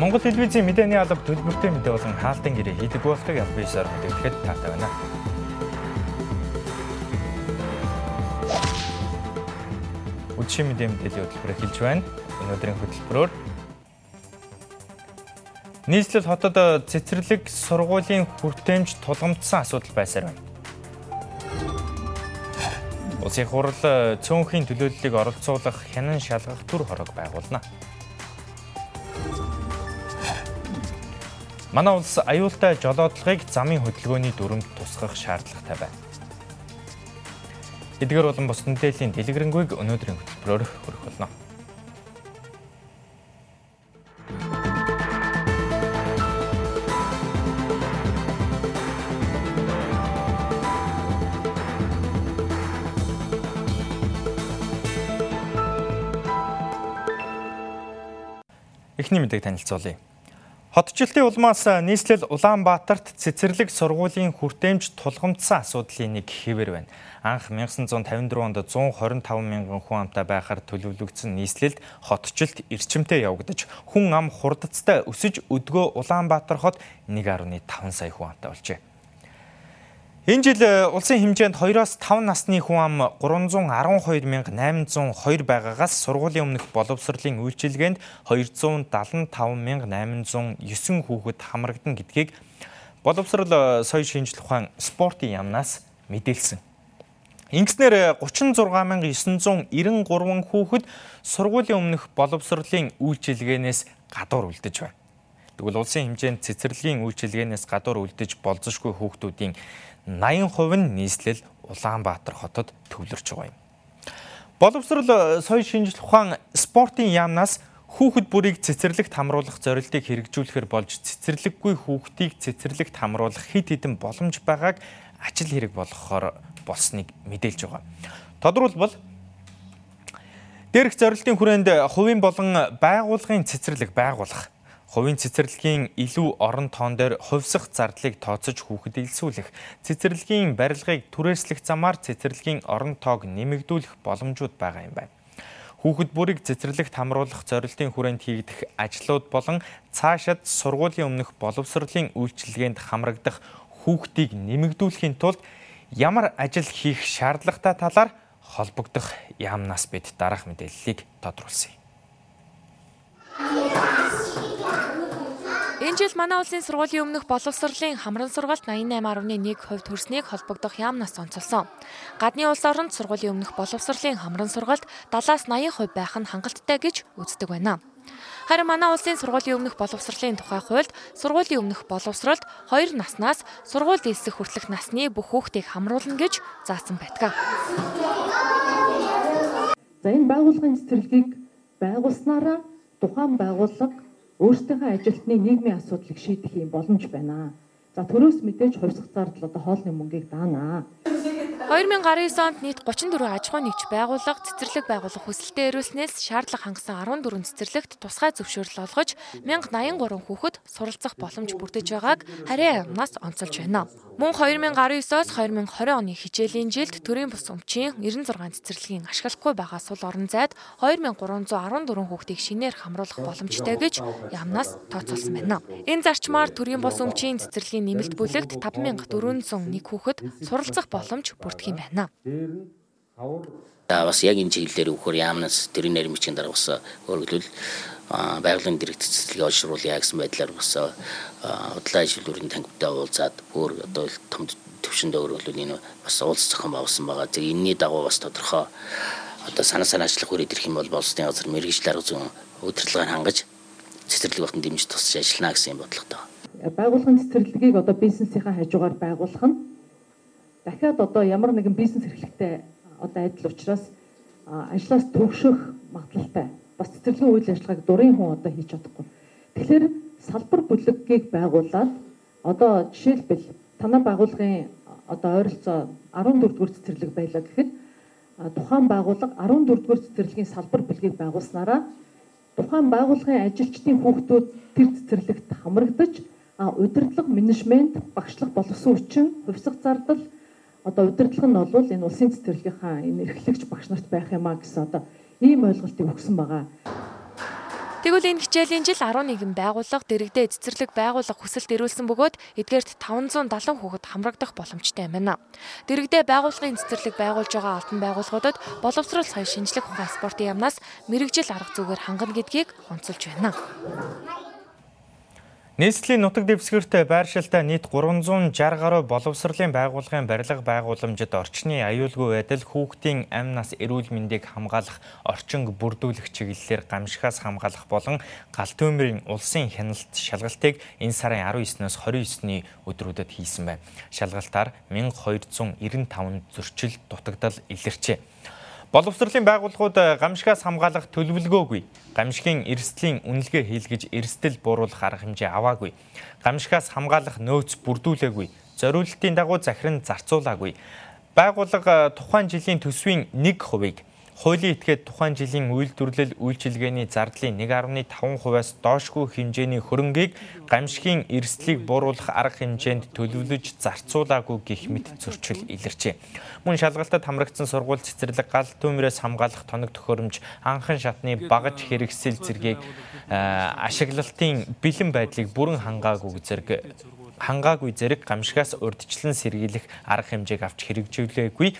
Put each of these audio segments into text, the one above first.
Монгол телевизийн мэдээний алба төлбөртэй мэдээ болон хаалтын гэрээ хийдэг болохыг ялбисаар мэдээлэхэд таатай байна. Үдшийн мэдээ мэдээллийн хөтөлбөр эхэлж байна. Өнөөдрийн хөтөлбөрөөр нийслэл хотод цэцэрлэг сургуулийн хүртээмж тулгамдсан асуудал байсаар байна. Улсын хурал цөөнхийн төлөөллийг оролцуулах хянан шалгах төр хорог байгуулна. Манай улс аюултай жолоодлогыг замын хөдөлгөөний дүрмд тусгах шаардлагатай байна. Эдгээр болон бус мэдээллийн дэлгэрэнгүй өнөөдрийн хөтөлбөрөөр хүргэх болно. Эхний мэдээг танилцуулъя. Хотчлтын улмаас нийслэл Улаанбаатарт цэцэрлэг сургуулийн хүртээмж тулгамдсан асуудлын нэг хэвээр байна. Анх 1954 онд 125 мянган хүн амтай байхаар төлөвлөгдсөн нийслэлд хотчлт эрчимтэй явагдаж хүн ам хурдцтай өсөж өдгөө Улаанбаатар хот 1.5 сая хүн амтай болжээ. Энэ жил э, улсын хэмжээнд 2-оос 5 насны хүн ам 312,802 байгаагаас сургуулийн өмнөх боловсролын үйлчилгээнд 275,809 хүүхэд хамрагдан гэдгийг боловсрол э, соёл шинжлэх ухаан спортын яамнаас мэдээлсэн. Ингэснээр 36993 хүүхэд сургуулийн өмнөх боловсролын үйлчилгээнээс гадуур үлдэж байна. Тэгвэл улсын хэмжээнд цэцэрлэгийн үйлчилгээнээс гадуур үлдэж болзошгүй хүүхдүүдийн 80% нь нийслэл Улаанбаатар хотод төвлөрч байгаа юм. Боловсрол э, соёл шинжлэх ухаан спортын яамнаас хүүхэд бүрийг цэцэрлэгт хамруулах зорилтыг хэрэгжүүлэхээр болж цэцэрлэггүй хүүхдийг цэцэрлэгт хамруулах хэд хэдэн боломж байгааг ажил хэрэг болгохоор болсныг мэдээлж байгаа. Тодорхойлбол дээрх зорилтын хүрээнд хувийн болон байгууллагын цэцэрлэг байгуулах хувийн цэцэрлэгийн илүү орон тоон дээр хувьсах зардлыг тооцож хүүхэд илсүүлэх, цэцэрлэгийн барилгыг түрээслэх замаар цэцэрлэгийн орон тоог нэмэгдүүлэх боломжууд байгаа юм байна. Хүүхэд бүрийг цэцэрлэгт хамруулах зорилтын хүрээнд хийгдэх ажлууд болон цаашид сургуулийн өмнөх боловсролын үйлчилгээнд хамрагдах хүүхдийг нэмэгдүүлэхийн тулд ямар ажил хийх шаардлагатай талаар холбогдох яамнаас бид дараах мэдээллийг тодруулсан юм. Энэ жил манай улсын сургуулийн өмнөх боловсролын хамран сургалт 88.1% төрснийг холбогдох яамнаас онцолсон. Гадны улс оронд сургуулийн өмнөх боловсролын хамран сургалт 70-аас 80% байх нь хангалттай гэж үздэг байна. Харин манай улсын сургуулийн өмнөх боловсролын тухай хуульд сургуулийн өмнөх боловсролд 2 наснаас сургууль дэлсэх хүртэлх насны бүх хүүхдийг хамруулна гэж заасан байдаг. За энэ байгууллагын цэцэрлэгийг байгуулснараа тухайн байгууллага өөрсдийнхөө ажилтны нийгмийн асуудлыг шийдэх юм боломж байна. За төрөөс мэдээж хувьсах зардал одоо хоолны мөнгийг даанаа. 2019 онд нийт 34 аж ахуй нэгж байгууллага цэцэрлэг байгуулах хүсэлтэд өрөөснөөс шаардлага хангасан 14 цэцэрлэгт тусгай зөвшөөрөл олгож 1083 хүүхэд суралцах боломж бүрдэж байгааг харьяа амнаас онцолж байна. Мөн 2019-оос 2020 оны хичээлийн жилд төрийн бус өмчийн 96 цэцэрлэгийн ашиглахгүй байгаа сул орон зайд 2314 хүүхдийг шинээр хамруулах боломжтой гэж ямнаас тооцоолсон байна. Энэ зарчмаар төрийн бус өмчийн цэцэрлэгийн нэмэлт бүлэгт 5401 хүүхэд суралцах боломж бүрдэж болдго юм байна. За бас яг энэ чиглэлээр өгөхөр яамнаас тэрийн нэрмичийн дараа бас өөрөглөл байгалийн дэрэгт цэцлэгийг олшруулъя гэсэн байдлаар бас худлаа ажилтнуудын тангивтай уулзаад өөр одоо том төвшөнд өөрөглөл энэ бас уулз зохион байгуулсан байгаа. Тэг энэний дагуу бас тодорхой одоо санаа санаачлах үрээд ирэх юм бол болсны газар мэрэгжил арга зүйн удирдлагаар хангаж цэцэрлэг батан дэмжиж тусч ажиллана гэсэн юм бодлоготой. Байгууллагын цэцэрлэгийг одоо бизнесийнхаа хажуугаар байгуулах нь дахиад одоо ямар нэгэн бизнес эрхлэгтэй одоо адил учраас ажлаас төгшөх магадлалтай. Бас цэцэрлэгийн үйл ажиллагааг дурын хүн одоо хийж чадахгүй. Тэгэхээр салбар бүлэгийг байгуулад одоо жишээлбэл танай байгууллагын одоо ойролцоо 14 дугаар цэцэрлэг байлаа гэхэд тухайн байгууллага 14 дугаар цэцэрлэгийн салбар бүлгийг байгуулснараа тухайн байгууллагын ажилчдын хүүхдүүд тэр цэцэрлэгт хамрагдаж удирдлага, менежмент, багшлах боловсон хүчин, хувьсах зардал одоо удирдлага нь бол энэ улсын цэцэрлэгийнхаа энэ эрхлэгч багш нарт байх юмаа гэсэн одоо ийм ойлголтыг өгсөн байгаа. Тэгвэл энэ хичээлийн жил 11 байгууллага дэрэгдээ цэцэрлэг байгуулах хүсэлт ирүүлсэн бөгөөд эдгээрт 570 хүүхэд хамрагдах боломжтой юм байна. Дэрэгдээ байгууллагын цэцэрлэг байгуулж байгаа алтан байгууллагуудад боловсрол соёл шинжлэх ухаан спортын яамнаас мэрэгжил арга зүгээр хангана гэдгийг онцолж байна. Нийслэлийн нутаг дэвсгэрт байршилтай нийт 360 гаруй боловсролын байгууллагын барилга байгууламжид орчны аюулгүй байдал хүүхдийн амь нас эрүүл мэндийг хамгаалах орчинг бүрдүүлэх чиглэлээр гамшихаас хамгаалах болон гал төмөрийн улсын хяналт шалгалтыг энэ сарын 19-ноос 29-ний өдрүүдэд хийсэн байна. Шалгалтаар 1295 зөрчил дутагдал илэрчээ. Боловсролын байгууллагууд э, гамшигаас хамгаалах төлөвлөгөөгүй. Гамшигын эрсдлийн үнэлгээ хийлгэж эрсдэл бууруулах арга хэмжээ аваагүй. Гамшигаас хамгаалах нөөц бүрдүүлээгүй. Зориулалтын дагуу захиран зарцуулаагүй. Байгууллага э, тухайн жилийн төсвийн 1%-ийг Хуулийн этгээд тухайн жилийн үйлдвэрлэл үйлчилгээний зардлын 1.5%-аас доошгүй хэмжээний хөрөнгийг гамшигын эрсдлийг бууруулах арга хэмжээнд төлөвлөж зарцуулаагүй гэх мэт зөрчил илэрчээ. Мөн шалгалтад хамрагдсан сургууль цэцэрлэг гал төмрөөс хамгаалах тоног төхөөрөмж анхан шатны багаж хэрэгсэл зэргийг ашиглалтын бэлэн байдлыг бүрэн хангаагүй зэрэг хангаагүй зэрэг гамшигаас урдчлан сэргийлэх арга хэмжээг авч хэрэгжүүлээгүй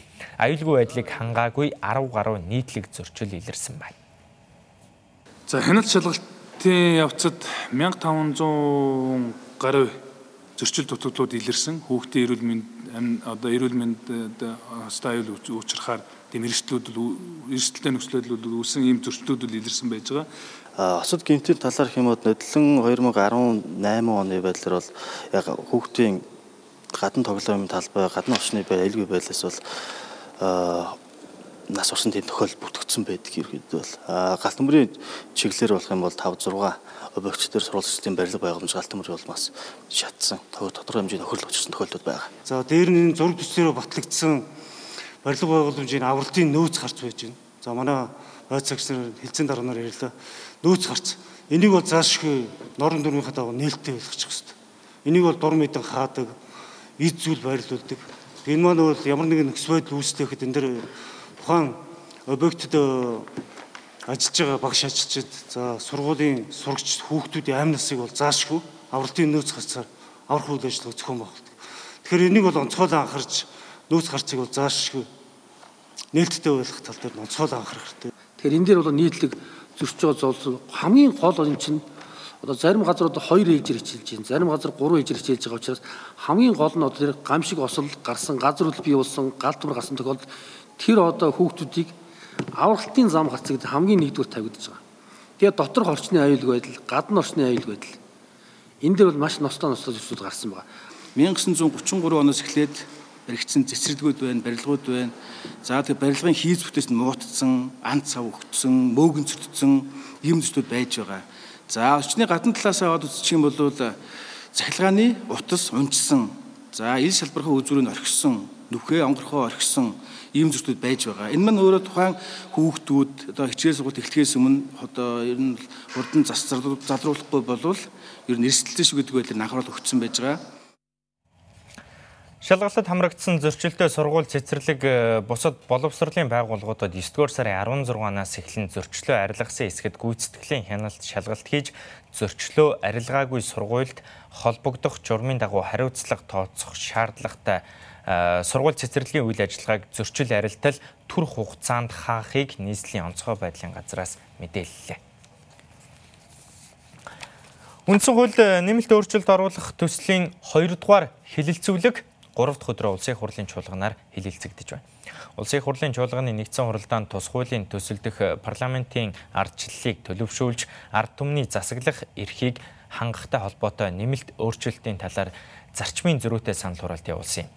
аюулгүй байдлыг хангаагүй 10 гаруй нийтлэг зөрчил илэрсэн байна. За хяналт шалгалтын явцад 1500 гаруй зөрчил дутагдлууд илэрсэн. Хүүхдийн эрүүл мэнд одоо эрүүл мэнд хастай аюул учрахаар тийм эрсдлүүд эрсдэлтэй нөхцөлөд үүсэн ийм зөрчлүүд илэрсэн байж байгаа. Осод гинтэл талаар хэмэд нодлон 2018 оны байдлаар бол яг хүүхдийн гадна тоглоомын талбай, гадна орчны байр аюулгүй байдлаас бол нас орсон тийм тохиол бүтгдсэн байдаг ерхэд бол галт төмрийн чиглэлээр болох юм бол 5 6 объект төр сурвалжчдын барилга байгууламж галт төмөр бол бас шатсан тодорхой хэмжээний нөхөрлөг очсон тохиолдол байгаа. За дээр нь зураг төслөөр батлагдсан барилга байгууламжийн авралтын нөөц гарч байж байна. За манай ойц цагч нар хилцэн дараа нар ярьлаа нөөц гарц. Энийг бол заашгүй норон дөрмийнхаа дагуу нээлттэй ойлгочих хэрэгтэй. Энийг бол дур мэдэн хаадаг, эд зүйл байрлуулдаг. Энэ маань бол ямар нэгэн нөхц байдал үүсдэхэд энэ дэр тухайн объектэд ажиллаж байгаа багш ажилчид за сургуулийн сурагч хүүхдүүдийн амь насыг бол заашгүй авралтын нөөц гарцаар аврах үйл ажиллагаа зохион байгуулдаг. Тэгэхээр энийг бол онцгойлон анхаарч нөөц гарцыг бол заашгүй нээлттэй ойлгох тал дээр онцгойлон анхаарах хэрэгтэй. Тэгэхээр энэ дээр бол нийтлэг байгаа золсон хамгийн гол нь чинь одоо зарим газар одоо 2 ээжээр хичээлж байна. Зарим газар 3 ээжээр хичээлж байгаа учраас хамгийн гол нь одоо тэр гамшиг осол гарсан газар хөл бий болсон гал түмэр гарсан тохиолдолд тэр одоо хүүхдүүдийг авралтын зам гарцыг хамгийн нэгдүгээр тавигдаж байгаа. Тэгээ дотор орчны аюулгүй байдал, гадна орчны аюулгүй байдал. Энэ дээр бол маш ностоо ностоо зүйлсүүд гарсан байгаа. 1933 оноос эхлээд баригдсан цэцэрлэгүүд байна, барилгууд байна. За тэгээ барилгын хийц бүтээс нь муутцсан, ан цав өгцсөн, мөөгөн цөртсөн ийм зүйлүүд байж байгаа. За орчны гадна талаас аваад үзчих юм бол захилгааны утас унжсан. За ил салбархаа үзүүрийг орхисон, нүхээ онгорхоо орхисон ийм зүйлүүд байж байгаа. Энэ маань өөрөө тухайн хүүхдүүд одоо хичээл сургалт эхлэхээс өмнө одоо ер нь хурдан засварлуулахгүй болвол ер нь эрсдэлтэй шиг гэдэг байдлаар анхаарал өгсөн байж байгаа. Шалгалтад хамрагдсан зөрчилтэй сургууль цэцэрлэг э, бусад боловсролын байгууллагуудад 9-р сарын 16-наас эхлэн зөрчлөө арилгасан эсгэд гүйцэтгэлийн хяналт шалгалт хийж зөрчлөө арилгаагүй сургуульд холбогдох журмын дагуу хариуцлага тооцох шаардлагатай э, сургууль цэцэрлэгийн үйл ажиллагааг зөрчил арилтал түр хугацаанд хаахыг нийслэлийн онцгой байдлын газраас мэдээллээ. Үндсэн хууль э, нэмэлт өөрчлөлт оруулах төслийн 2 дугаар хэлэлцүүлэг 3 дахь өдрөө улсын хурлын чуулганаар хилэлцэгдэж байна. Улсын хурлын чуулганы нэгдсэн хуралдаанд тус хуулийн төсөлдөх парламентын ардчлалыг төлөвшүүлж ард түмний засаглах эрхийг хангахтай холбоотой нэмэлт өөрчлөлтийн талаар зарчмын зөрүүтэй санал хураалт явуулсан юм.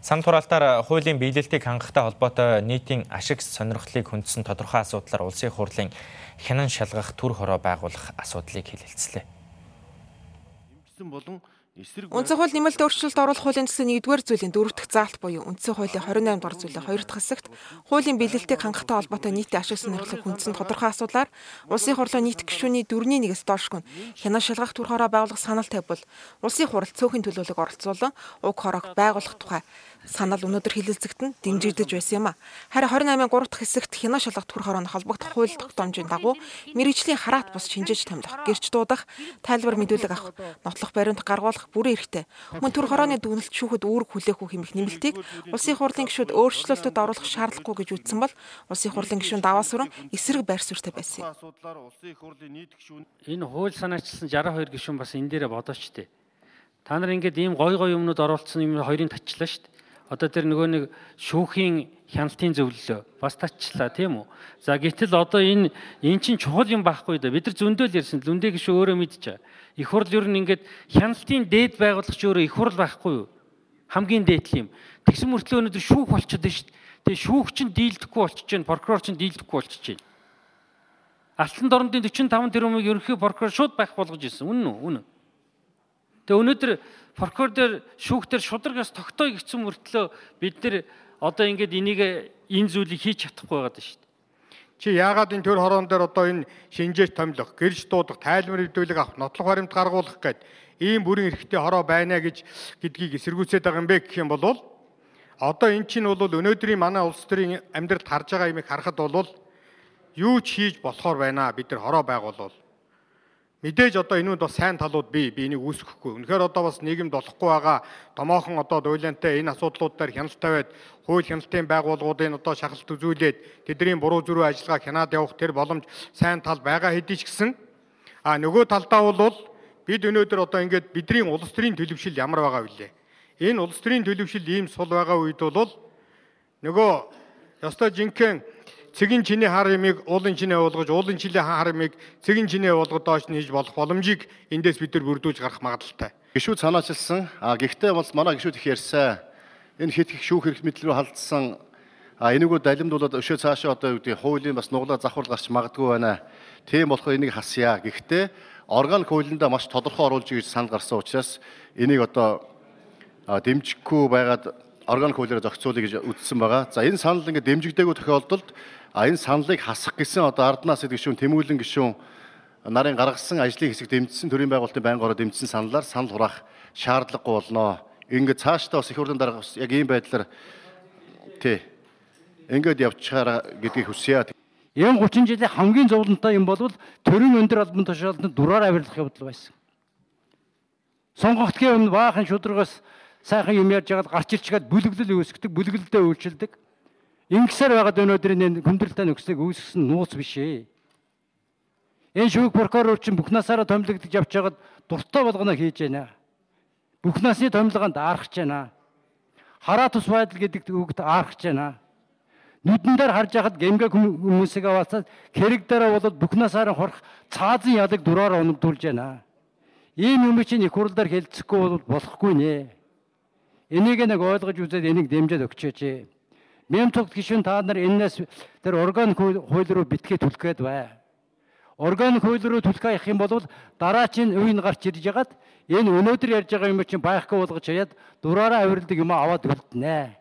Санал хураалтаар хуулийн биелэлтийг хангахтай холбоотой нийтийн ашиг сонирхлыг хүндсэн тодорхой асуудлаар улсын хурлын хянан шалгах төр хороо байгуулах асуудлыг хэлэлцлээ. Эмчсэн болон Үндсэн хууль нэмэлт өөрчлөлт оруулах хуулийн төслийн 1-р зүйлийн 4-р заалт буюу үндсэн хуулийн 28 дугаар зүйлийн 2 дахь хэсэгт хуулийн биелэлтийг хангахтай холбоотой нийтийн ашиг сонирхлыг хүндсэн тодорхой асуудлаар улсын хурлын нийт гишүүний 4-ний 1-с доошгүй хянаа шалгах төр хороо байгуулах санал тавьбал улсын хурал цөөхөн төлөөлөг оролцуулан уг хороог байгуулах тухай санал өнөөдөр хилэлцэгтэн дэмжигдэж байсан юм а. Харин 28-ын 3 дахь хэсэгт хянаа шалгалт хүрэх хорооны холбогдох хууль тогтоомжийн дагуу мэрэгжлийн хараат бус шинжээж томилох, гэрч дуудах, тайлбар мэдүүлэг авах, нотлох баримт гаргуулах бүрэн эрхтэй. Мөн төр хорооны дүгнэлт шүүхэд үүрэг хүлээх үү хэмэх нэмэлтийг улсын хурлын гишүүд өөрчлөлтөд оруулах шаардлагагүй гэж үзсэн бол улсын хурлын гишүүн даваа сүрэн эсрэг байр суурьтай байсан юм. Энэ хууль санаачилсан 62 гишүүн бас энэ дээрээ бодооч тээ. Та нар ингээд ийм гой гой юмнууд оруулсан юм хоёрын татчлаа шүү дээ. Одоо тэр нөгөө нэг шүүхийн хяналтын зөвлөлөө бас татчлаа тийм үү. За гэтэл одоо энэ эн чинь чухал юм байхгүй да. Бид нар зөндөөл ярьсан лүндэ гişүү өөрөө мэдчихэ. Их хурл ер нь ингээд хяналтын дээд байгуулагч өөрөө их хурл байхгүй юу? Хамгийн дээдл юм. Тэгсэн мөртлөө өнөөдөр шүүх болчиход шүү дээ. Тэгээ шүүх чинь дийлдэхгүй болчихж байна. Прокурор чинь дийлдэхгүй болчихж байна. Алтан дорнодын 45 тэрбумыг ерөнхий прокурор шууд байх болгож ирсэн. Үнэн үү? Үнэн. Тэгээ өнөөдөр прокурор дээр шүүх дээр шударгаас тогтоё гэсэн мөртлөө бид нар одоо ингээд энийг энэ зүйлийг хийж чадахгүй байгаа даа шүү дээ. Чи яагаад энэ төр хороон дээр одоо энэ шинжээч томилох, гэрж дуудах, тайлбар хэвдүүлэг авах, нотлох баримт гаргуулах гэд ийм бүрэн эрхтэй хороо байна гэж гэдгийг эсэргүүцээд байгаа юм бэ гэх юм бол одоо эн чинь бол өнөөдрийн манай улс төрийн амьдралд харж байгаа юмыг харахад бол юу ч хийж болохоор байна бид нар хороо байгуулвал Мэдээж одоо энүүнд бас сайн талууд бий. Би энийг үүсгэхгүй. Үнэхээр одоо бас нийгэмд болохгүй байгаа томоохон одоо дуйлантай энэ асуудлууд дээр хяналт тавиад хууль хяналтын байгууллагуудын одоо шахалт үзүүлээд тэдний буруу зүрүү ажиллагаа хянаад явах тэр боломж сайн тал байгаа хэдий ч гэсэн а нөгөө талдаа бол бид өнөөдөр одоо ингээд бидний улс төрийн төлөвшил ямар байгаа вүлээ. Энэ улс төрийн төлөвшил ийм сул байгаа үед бол нөгөө ёстой жинхэнэ цэгэн чиний хар ямыг уулын чинээ уулгаж уулын чиний хар ямыг цэгэн чинээ уулгад доош нь хийж болох боломжийг эндээс бид нар бүрдүүлж гарах магадaltaй. Гişүүд санаачилсан. А гэхдээ бол манай гişүүд их ярьсан. Энэ хит их шүүх хэрэг мэдлэг рүү халдсан. А энийгөө далимдуулаад өшөө цаашаа одоо юу гэдэг хуулийн бас нуглаа завхар гарч магадгүй байна. Тийм болохоор энийг хасъя. Гэхдээ органик хуулиндаа маш тодорхой оруулж гэж санал гарсан учраас энийг одоо дэмжихгүй байгаад органик хуулиараа зохицуулъя гэж үздсэн байгаа. За энэ санал ингээд дэмжигдээгүй тохиолдолд А энэ саналыг хасах гэсэн одоо арднаас гишүүн тэмүүлэн гишүүн нарын гаргасан ажлын хэсэг дэмжсэн төрийн байгуулалтын байнгын ороо дэмжсэн саналаар санал хураах шаардлагагүй болно. Ингээд цаашдаа бас их хурлын дарга яг ийм байдлаар тий ингээд явчихаараа гэдгийг хүсье. Энэ 30 жилийн хамгийн зовлонтой юм бол төрийн өндөр албан тушаалтанд дураар авирлах явдал байсан. Сонгогдхийн өмнө баахан шударгаас сайхан юм ярьж байгаад гарч ирчгээд бүлэглэл үүсгдэг, бүлэглэлдээ үйлчилдэг. Ингэсээр байгаад өнөөдөр энэ хүндрэлтэй нөхцөлийг үүсгэсэн нууц биш ээ. Энэ шүүх прокурор чинь бүх насаараа томилогдож явж байгаад дуртай болгоно хийж байна. Бүх насны томилгоонд аарахж байна. Хараа тус байдал гэдэг үгд аарахж байна. Нүдэн дээр харж байхад гэмгэ хүмүүсийг аваасаад хэрэг дээр болоод бүх насаараа хорох цаазын ялыг дураараа унагдуулж байна. Ийм юм чинь их хурлаар хэлцэхгүй бол болохгүй нэ. Энийг нэг ойлгож үзээд энийг дэмжиж өгчөөч. Мемтогт гишүүн та нар энэс тэр органик хууль руу битгий түлх гээд бай. Органик хууль руу түлх явах юм бол дараачийн үеийн гарч ирж ягаад энэ өнөөдөр ярьж байгаа юм чинь байхгүй болгож хаяад дураараа авиралдаг юм аваад үлднэ.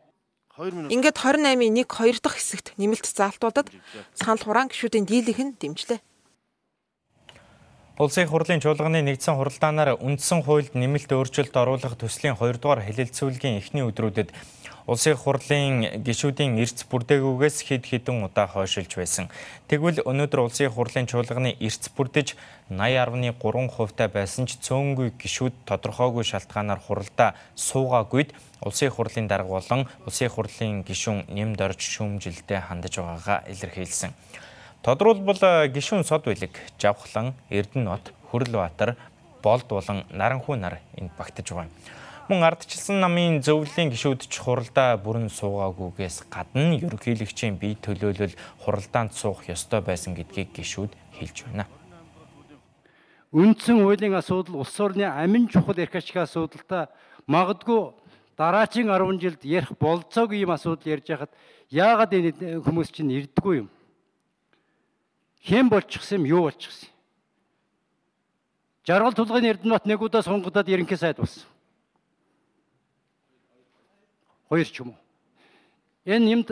Ингээд 28-ийн 1 2 дахь хэсэгт нэмэлт заалтуудад санал хураан гишүүдийн дийлэнх нь дэмжлээ. Улсын хурлын чуулганы нэгдсэн хуралдаанаар үндсэн хуульд нэмэлт өөрчлөлт оруулах төслийн 2 дугаар хэлэлцүүлгийн эхний өдрүүдэд Улсын хурлын гишүүдийн эрц бүрдээгүйгээс хэд хэдэн удаа хойшилж байсан. Тэгвэл өнөөдөр улсын хурлын чуулганы эрц бүрдэж 80.3% та байсан ч цөөнгүй гишүүд тодорхойгүй шалтгаанаар хуралдаа суугаагүйд улсын хурлын дарга болон улсын хурлын гишүүн нэмд орж шүүмжилдээ хандаж байгаагаа илэрхийлсэн. Тодруулбал гишүүн сод билэг, Жавхлан, Эрдэнэт, Хөрлбаатар, Болд болон Наранхуу нар энд багтаж байгаа юм. Мөн ардчилсан намын зөвлөлийн гишүүд ч хуралдаа бүрэн суугаагүйгээс гадна ерөнхийлөгчийн бие төлөөлөл хуралдаанд суух ёстой байсан гэдгийг гишүүд хэлж байна. Үндсэн хуулийн асуудал улс орны амин чухал эрх ашигын асуудалтай магадгүй дараагийн 10 жилд ярих болцоогүй юм асуудал ярьж хахад яагаад энэ хүмүүс чинь ирдэггүй юм? Хэн болчихсон юм, юу болчихсон? Жаргал тулгын Эрдэнэт нэг удаа сонгогдоод ерөнхий сайд болсон. Хоёр ч юм уу. Энэ нэмт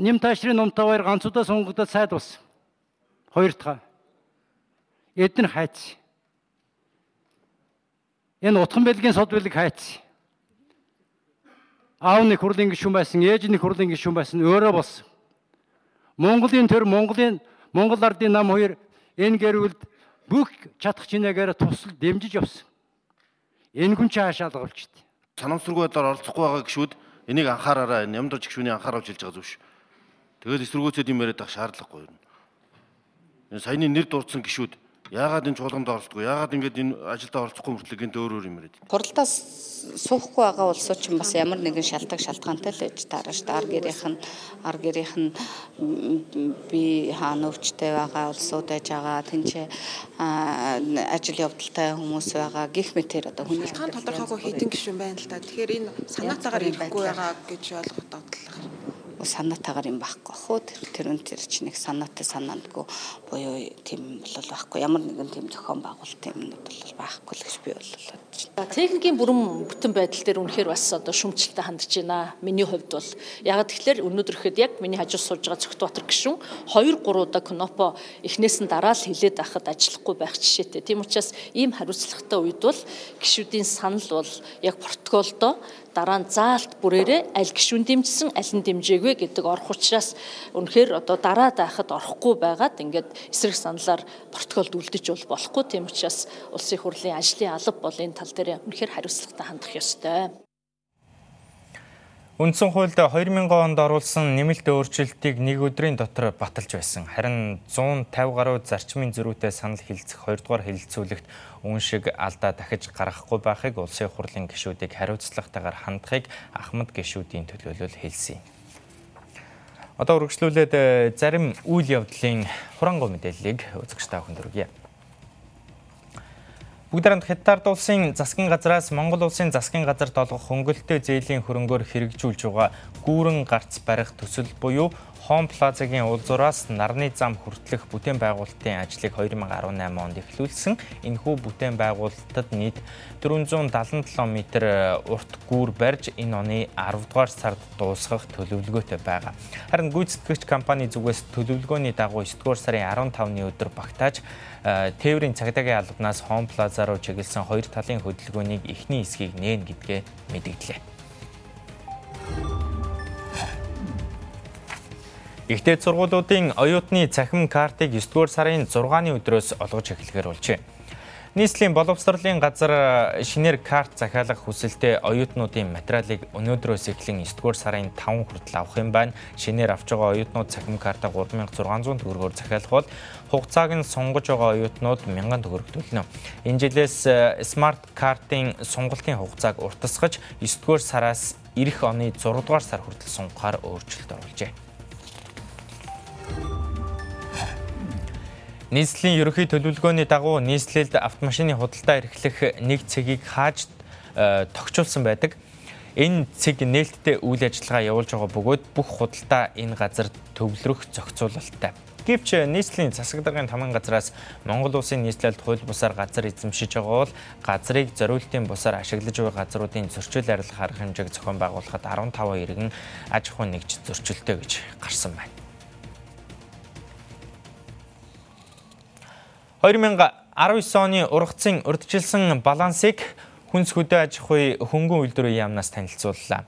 нэм таашрын номтой хоёр ганц удаа сонгогдоод сайд болсон. Хоёр дахь. Эдэн хайц. Энэ утхан бэлгийн сод бэлэг хайц. аав нэг хурлын гишүүн байсан, ээж нэг хурлын гишүүн байсан, өөрөө болсон. Монголын төр Монголын Монгол ардын нам хоёр энэ гэрүүлд бүх чадах чинээгээр тусал дэмжиж явсан. Энэ хүн чаашаал голчт. Санамсаргуудаар оролцохгүй байгаа гişүүд энийг анхаараарай. Нямдарч гişүүний анхааруулж хэлж байгаа зүйл шүү. Тэгээд эсэргүүцэд юм яриад байх шаардлагагүй юм. Энэ саяны нэр дурдсан гişүүд Яагаад энэ чуулганд оролцдоггүй? Яагаад ингэж энэ ажилд оролцохгүй мөртлөө гинт өөр өөр юм яриад. Хуралдаас суухгүй байгаа улсууд ч бас ямар нэгэн шалтгаан шалтгаантай л байж таарна шүү дээ. Ар гэрийнх нь ар гэрийнх нь би хаана өвчтэй байгаа улсууд байж байгаа. Тинч ажил явдалтай хүмүүс байгаа. Гих мэтэр одоо хүний хаан тодорхойгүй хитэн гişүн байна л да. Тэгэхээр энэ санаатаагаар ирэхгүй байгаа гэж ойлгох дагдлаа санаатаагаар юм байхгүй хөө тэр өн тэр чи нэг санаатай санаандгүй буюу тийм бол байхгүй ямар нэгэн тийм зохион байгуулалт юмнууд бол байхгүй л гэж би бол бодож байна. Техникийн бүрэн бүтэн байдал дээр үнэхээр бас одоо шүмжлэлтэй хандж байна. Миний хувьд бол яг тэгэхээр өнөөдөр ихэд яг миний хажууд сууж байгаа Цогтбаатар гишүүн 2 3 удаа Кнопо эхнээс нь дараа л хилээд байхад ажиллахгүй байх жишээтэй. Тийм учраас ийм хариуцлагатай үед бол гишүүдийн санал бол яг протоколдоо дараа нь заалт бүрээрээ аль гişүн дэмжсэн аль нь дэмжээгүй гэдэг орох учраас үнэхээр одоо дараа дайхад орохгүй байгаад ингээд эсрэг саналаар протоколд үлдэж бол болохгүй тийм учраас улсын хурлын ажлын алба бол энэ тал дээр үнэхээр хариуцлагатай хандах ёстой. Үндсэн хуульд 2000 онд оруулсан нэмэлт өөрчлөлтийг нэг өдрийн дотор баталж байсан. Харин 150 гаруй зарчмын зөрүүтэй санал хэлцэх 2 дугаар хэлэлцүүлэгт үн шиг алдаа дахиж гаргахгүй байхыг улсын хурлын гишүүдийг хариуцлагатайгаар хандахыг Ахмад гишүүдийн төлөөлөл хэлсэн. Одоо үргэлжлүүлээд э, зарим үйл явдлын хурангуй мэдээллийг үзэгч та бүхэнд хүргье. Бүгд хамт Хятад улсын засгийн газраас Монгол улсын засгийн газарт олгох хөнгөлөлтөө зээлийн хөрөнгөөр хэрэгжүүлж байгаа гүүрэн гарц барих төсөл буюу Home Plaza-гийн уулзуураас нарны зам хүртэлх бүтээн байгуулалтын ажлыг 2018 онд эхлүүлсэн. Энэхүү бүтээн байгуулалтад нийт 477 м урт гүүр барьж энэ оны 10 дугаар сард дуусгах төлөвлөгөөтэй байгаа. Харин гүйцэтгэгч компани зүгээс төлөвлөгөөний дагуу 9 дугаар сарын 15-ны өдөр багтааж э, тээврийн цагдаагийн албанаас Home Plaza руу чиглэсэн хоёр талын хөдөлгөөнийг эхний хэсгийг нээн гэдгээ мэдгдлээ. Ихтэй сургуулиудын оюутны цахим картыг 9 дугаар сарын 6-ны өдрөөс олгож эхлэхээр болжээ. Нийслэлийн боловсролын газар шинээр карт захиалах хүсэлтэд оюутнуудын материалыг өнөөдрөөс эхлэн 9 дугаар сарын 5 хүртэл авах юм байна. Шинээр авч байгаа оюутнууд цахим картаа 3600 төгрөгөөр захиалах бол хугацааг нь сунгаж байгаа оюутнууд 1000 төгрөг төлнө. Энэ жилээс смарт картын сунгалтын хугацааг уртасгаж 9 дугаар сараас эх оны 6 дугаар сар хүртэл сунгахаар өөрчлөлт оруулжээ. Нийслэлийн ерөнхий төлөвлөгөөний дагуу нийслэлд автомашины худалдаа эрхлэх нэг цэгийг хааж э, тогтчулсан байдаг. Энэ цэг нээлттэй үйл ажиллагаа явуулж байгаа бөгөөд бүх худалдаа энэ газар төвлөрөх зохицуулалттай. Гэвч нийслэлийн засаг даргын тамган газраас Монгол улсын нийслэлд хууль бусаар газар эзэмшиж байгаа бол газрыг зориултын бусаар ашиглаж буй газруудын зөрчил арилгах арга хэмжээг зохион байгуулахад 15 иргэн аж ахуй нэгж зөрчилтэй гэж гарсан байна. 2019 оны ургацын урдчилсан балансыг хүнс хөдөө аж ахуй хөнгөн үйлдвэрийн яамнаас танилцууллаа.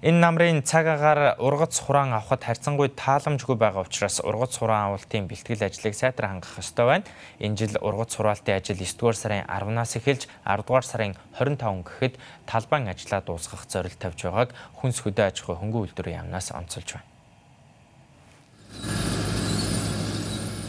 Энэ намрын цаг агаар ургац хураан авахд харьцангуй тааламжгүй байгаа учраас ургац хураан авалтын бэлтгэл ажлыг сайтар хангах ёстой байна. Энэ жил ургац хураалтын ажил 9 дугаар сарын 10-наас эхэлж 10 дугаар сарын 25 гэхэд талбайн ажлаа дуусгах зорилт тавьж байгааг хүнс хөдөө аж ахуй хөнгөн үйлдвэрийн яамнаас онцолж байна.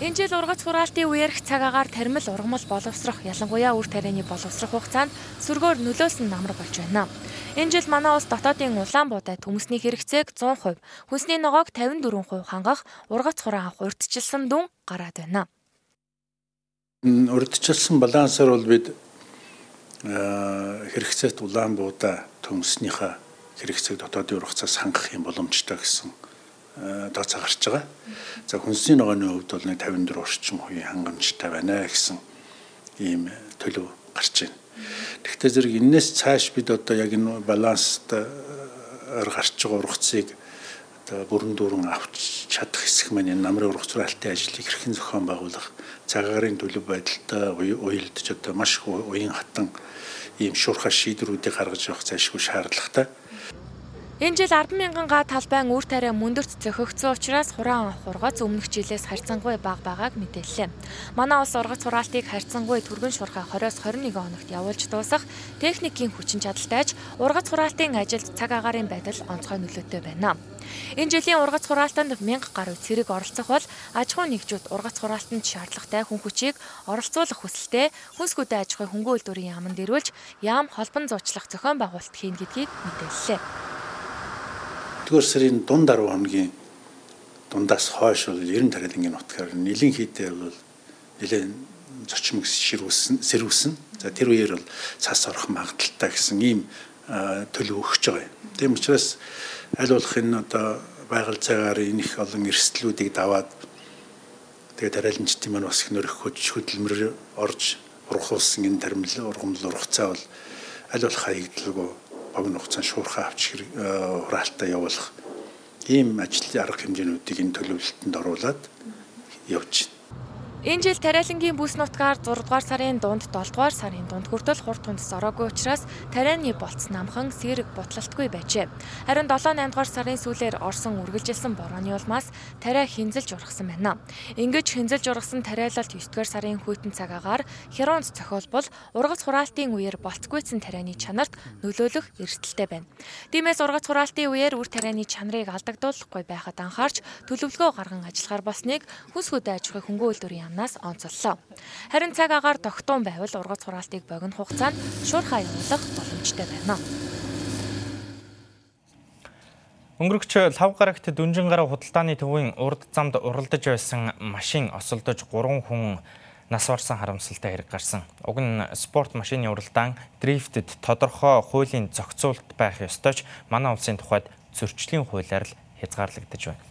Энэ жил ургац хураалтын үеэрх цагаагаар тармил ургамал боловсрох ялангуяа үр тарианы боловсрох хугацаанд сөргөөр нөлөөсөн намар болж байна. Энэ жил манай улс дотоодын улаан буудай төмөсний хэрэгцээг 100%, хүнсний ногоог 54% хангах ургац хураа авах урьдчилсан дүн гараад байна. Урьдчилсан балансаар бол бид хэрэгцээт улаан буудаа төмөснийхээ хэрэгцээг дотоодын ургацаас хангах юм боломжтой гэсэн тооцоо гарч байгаа. За хүнсний ногооны хувьд бол 54 орчим хувийн хангамжтай байна гэсэн ийм төлөв гарч байна. Тэгэхдээ зэрэг энэс цааш бид одоо яг энэ баланст гарч байгаа ургацыг одоо бүрэн дүүрэн авч чадах хэсэг маань энэ намрын ургацралтын ажлыг хэрхэн зохион байгуулах, цагаарын төлөв байдалтай уялдж одоо маш уян хатан ийм шуурхай шийдвэрүүдийг гаргаж явах зайлшгүй шаардлагатай. Энэ жил 100000 га талбайн үр тариа мөндөрт зөхөгцсөн учраас хураан хургац өмнөх жилээс харьцангуй бага байгааг мэдээллээ. Манай улс ургац хураалтыг харьцангуй түргэн шуурхай 20-с 21 хоногт явуулж дуусах техникийн хүчин чадалтайч ургац хураалтын ажилд цаг агаарын байдал онцгой нөлөөтэй байна. Энэ жилийн ургац хураалтанд 1000 гаруй цэрэг оролцох бол аж ахуй нэгжүүд ургац хураалтанд шаардлагатай хүн хүчийг оролцуулах хүсэлтэй хүнс хөдөө аж ахуй хөнгөн үйлдвэрийн яамд ирүүлж яам холбон зуучлах зохион байгуулалт хийн гэдгийг мэдээллээ. 1-р сарын дунд 10 хоногийн дундаас хойш бол 90 тариалангийн нутгаар нэлен хийдэ бол нэлен зочмог ширүүлсэн сэрүүлсэн. За тэр үеэр бол цас орох магадaltaй гэсэн ийм төлөв өгч байгаа юм. Тийм учраас аль болох энэ одоо байгаль цагаар энэ их олон эрсдлүүдийг даваад тэгээд тариаланчдын маань бас их нөрөх хөдөлмөр орж ургуулсан энэ тармил ургамал ургацаа бол аль болох хаягдлаггүй богино хугацаанд шуурхай авч хураалтаа явуулах ийм ажил арга хэмжээнүүдийг энэ төлөвлөлтөнд оруулаад явж байна. Энэ жил тариалангийн бүс нутгаар 6 дугаар сарын дунд 7 дугаар сарын дунд хүртэл хурд тундс ороогүй учраас тарианы болц намхан сэрэг бутлалтгүй байжээ. Харин 7 8 дугаар сарын сүүлээр орсон үргэлжилсэн борооны улмаас тариа хинзэлж ургасан байна. Ингэж хинзэлж ургасан тариалалт 9 дугаар сарын хүйтэн цагаагаар хероонд цохиолбол ургац хураалтын үеэр болцгүйсэн тарианы чанарт нөлөөлөх эрсдэлтэй байна. Тиймээс ургац хураалтын үеэр үр тарианы чанарыг алдагдуулахгүй байхад анхаарч төлөвлөгөө гарган ажиллахаар болсныг хүс хөдөө аж ахуй хөнгөн үйлдвэрийн амнаас онцоллоо. Харин цаг агаар тогтун байвал ургац хураалтыг богино хугацаанд шуурхай явуулах боломжтой байна. Өнгөрөгч лав гарагт дүнжин гараа худалдааны төвийн урд замд уралдаж байсан машин осолдож 3 хүн нас барсан харамсалтай хэрэг гарсан. Уг нь спорт машины уралдаан дрифтэд тодорхой хуулийн зохицуулт байх ёстой ч манай улсын тухайд зөрчлийн хуулиар л хязгаарлагдаж байна.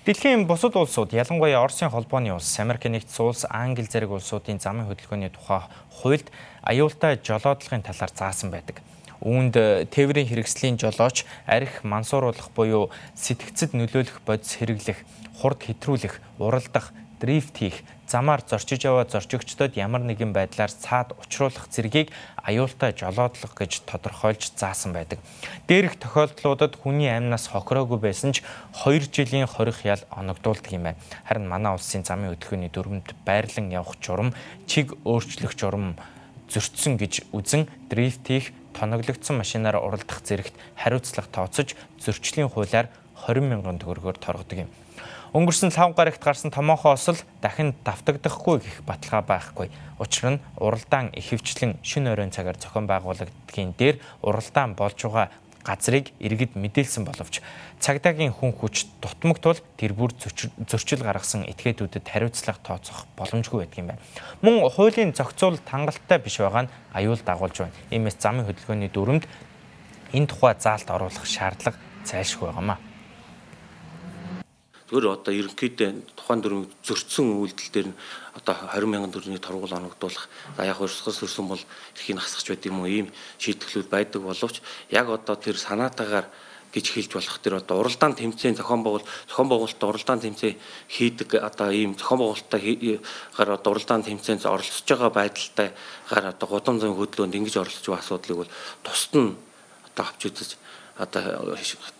Дэлхийн бусад улсууд ялангуяа Оросын холбооны улс, Америк нэгдсэн улс, Англи зэрэг улсуудын замын хөдөлгөөний тухай хуульд аюултай жолоодлогын талаар заасан байдаг. Үүнд тээврийн хэрэгслийн жолооч арх мансууруулах буюу сэтгцэд нөлөөлөх бодис хэрэглэх, хурд хэтрүүлэх, уралдах, дрифт хийх, замаар зорчиж яваа зорчигчдод ямар нэгэн байдлаар цаад учруулах зэргийг аюултай жолоодлого гэж тодорхойлж заасан байдаг. Дээрх тохиолдлуудад хүний амнаас хохироогүй байсан ч 2 жилийн хорих ял оногдуулдаг юм байна. Харин манай улсын замын хөдөлгөөний дүрмд байрлан явах журам, чиг өөрчлөх журам зөрчсөн гэж үзэн дрифт хийх, тоноглогдсон машинаар уралдах зэрэгт хариуцлага тооцож зөрчлийн хуулиар 20 мянган төгрөгөөр торгодог юм. Өнгөрсөн 5 гарагт гарсан томоохон осол дахин давтагдахгүй гэх баталгаа байхгүй. Учир нь уралдаан ихэвчлэн шин оройн цагаар зохион байгуулагддгийн дээр уралдаан болж байгаа газрыг иргэд мэдээлсэн боловч цагдаагийн хүн хүч дутмагтул тэр бүр зөрчил гаргасан этгээдүүдэд хариуцлага тооцох боломжгүй байдаг юм байна. Мөн хуулийн зохицуулалт хангалттай биш байгаа нь аюул дагуулж байна. Иймээс замын хөдөлгөөний дүрмд энэ тухай заалт оруулах шаардлага зайлшгүй байгаамаа. Зөвхөн одоо ерөнхийдөө тухайн дүрмийг зөрчсөн үйлдэл дээр нь одоо 20 мянган төгрөгийн торгуул оногдуулах за яг урсгал сөрсөн бол эрхийг хасгах байд юм уу? Ийм шийтгэлүүд байдаг боловч яг одоо тэр санаатаагаар гэж хэлж болох тэр одоо уралдаан тэмцээн зохион байгуул зохион байгуулалтад уралдаан тэмцээн хийдэг одоо ийм зохион байгуулалтаар одоо уралдаан тэмцээнд оролцож байгаа байдалтай гар одоо гудам зам хөдлөөнд ингэж оролцож байгаа асуудлыг бол тусад нь одоо авч үзэж одоо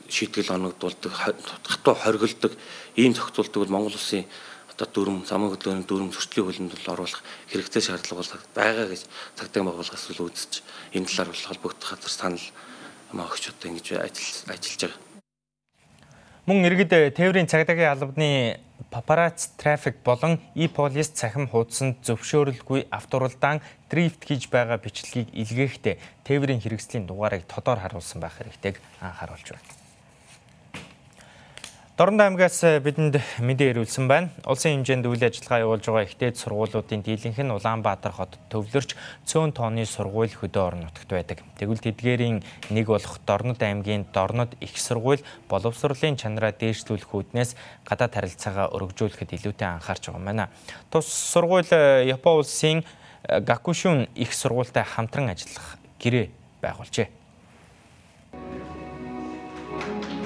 шийтгэл оногдуулдаг хатуу хоригддаг ийм зохицуулдаг бол Монгол улсын одоо дүрм замын хөдөлгөөний дүрм зөрчлийн хөлөнд бол оруулах хэрэгтэй шаардлага бол байгаа гэж цагдаагийн байгууллагаас л үзэж энэ талаар бол холбогдох газар санал өгч одоо ингэж ажиллаж байгаа. Мөн иргэд тээврийн цагдаагийн албаны папарац трафик болон e-police цахим хуудсанд зөвшөөрөлгүй авторулдаан дрифт хийж байгаа бичлэгийг илгээхдээ тээврийн хэрэгслийн дугаарыг тодор харуулсан байх хэрэгтэйг анхааруулж байна. Дорнод аймгаас бидэнд мэдээ ирүүлсэн байна. Улсын хэмжээнд үйл ажиллагаа явуулж байгаа ихтэйд сургуулиудын дийлэнх нь Улаанбаатар хот төвлөрч цөөн тооны сургууль хөдөө орон нутагт байдаг. Тэгвэл тэдгээрийн нэг болох Дорнод аймгийн Дорнод их сургууль боловсролын чанараа дээшлүүлэх үүднээс гадаад харилцаагаа өргөжүүлэхэд илүүтэй анхаарч байгаа юм байна. Тус сургууль Япон улсын Гакушун их сургуультай хамтран ажиллах гэрээ байгуулжээ.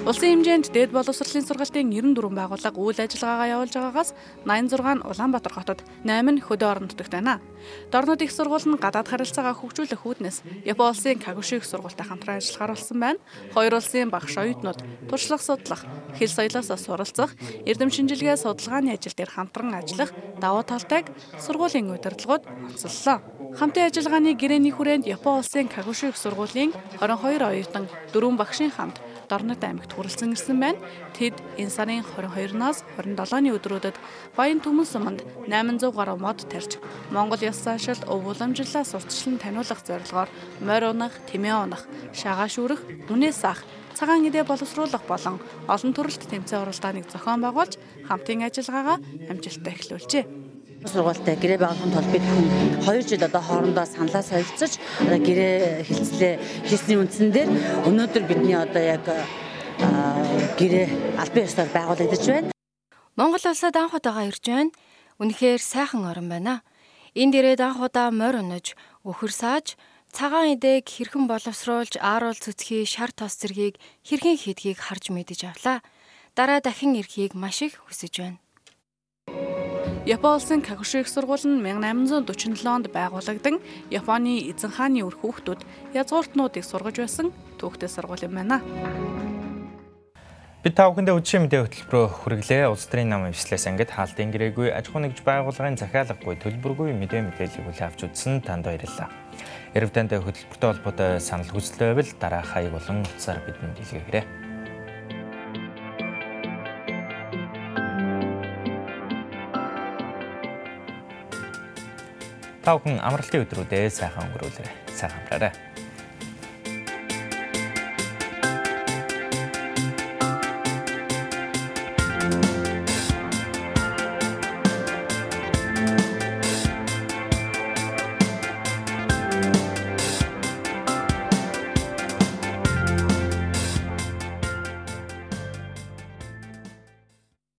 Улсын хэмжээнд дээд боловсролын сургалтын 94 байгууллага үйл ажиллагаагаа явуулж байгаагаас 86 нь Улаанбаатар хотод, 8 нь хөдөө орон нутагт байна. Дорнод их сургууль нь гадаад харилцаагаа хөгжүүлэх үүднээс Япон улсын Кагуши их сургуультай хамтран ажиллахаар болсон байна. Хоёр улсын багш оюутнууд туршлага судлах, хэл соёлоос суралцах, эрдэм шинжилгээ судалгааны ажил дээр хамтран ажиллах давуу талтайг сургуулийн удирдлагууд онцоллоо. Хамтын ажиллагааны гэрээний хүрээнд Япон улсын Кагуши их сургуулийн 22 оюутан, 4 багшийн хамт Дорнод аймагт хүрэлцэн ирсэн байна. Тэд энэ сарын 22-наас 27-ны өдрүүдэд Баян Түмэн суманд 800 гаруй мод тарьж Монгол ёс заншил өв уламжлалаа сурталчлан таниулах зорилгоор морь унах, тэмээ унах, шагаа шүүрэх, үнээс ах цагаан идэ боловсруулах болон олон төрөлт тэмцээн уралдааныг зохион байгуулж хамтын ажиллагаагаа амжилттай эхлүүлжээ сургуультай гэрээ байгуулахын хүн 2 жил одоо хоорондоо саналаа солилцож гэрээ хилцлээ хийсний үндсэн дээр өнөөдөр бидний одоо яг гэрээ албан ёсоор байгуулагдаж байна. Монгол улсад анх удаага ирж байна. Үнэхээр сайхан орн байна. Энд ирээд анх удаа морь унаж, өхөр сааж, цагаан идэг хэрхэн боловсруулж, ааруул цэцгий, шар тос зэргийг хэрхэн хийдгийг харж мэдэж авлаа. Дараа дахин ирэхийг маш их хүсэж байна. Япон улсын Кагуши их сургууль нь 1847 онд байгуулагдан Японы эзэн хааны өр хүүхдүүд язгууртнуудыг сургаж байсан түүхтэй сургууль юм байна. Бид та бүхэндээ үдшийн мэдээ хөтөлбөрөөр хүргэлээ. Улс төрийн нам эвслээс ангид хаалтын гэрээгүй аж ахуй нэгж байгууллагын захиалгагүй төлбөргүй мэдээ мэдээллийг хүлээн авч үзсэн танд баярлалаа. Танд хөтөлбөртэй холбоотой санал хүсэлт байвал дараах хаяг болон утсаар бидэнд илгээгээрэй. Та бүхэн амралтын өдрүүдээ сайхан өнгөрүүлээрэй. Сайхан амраарай.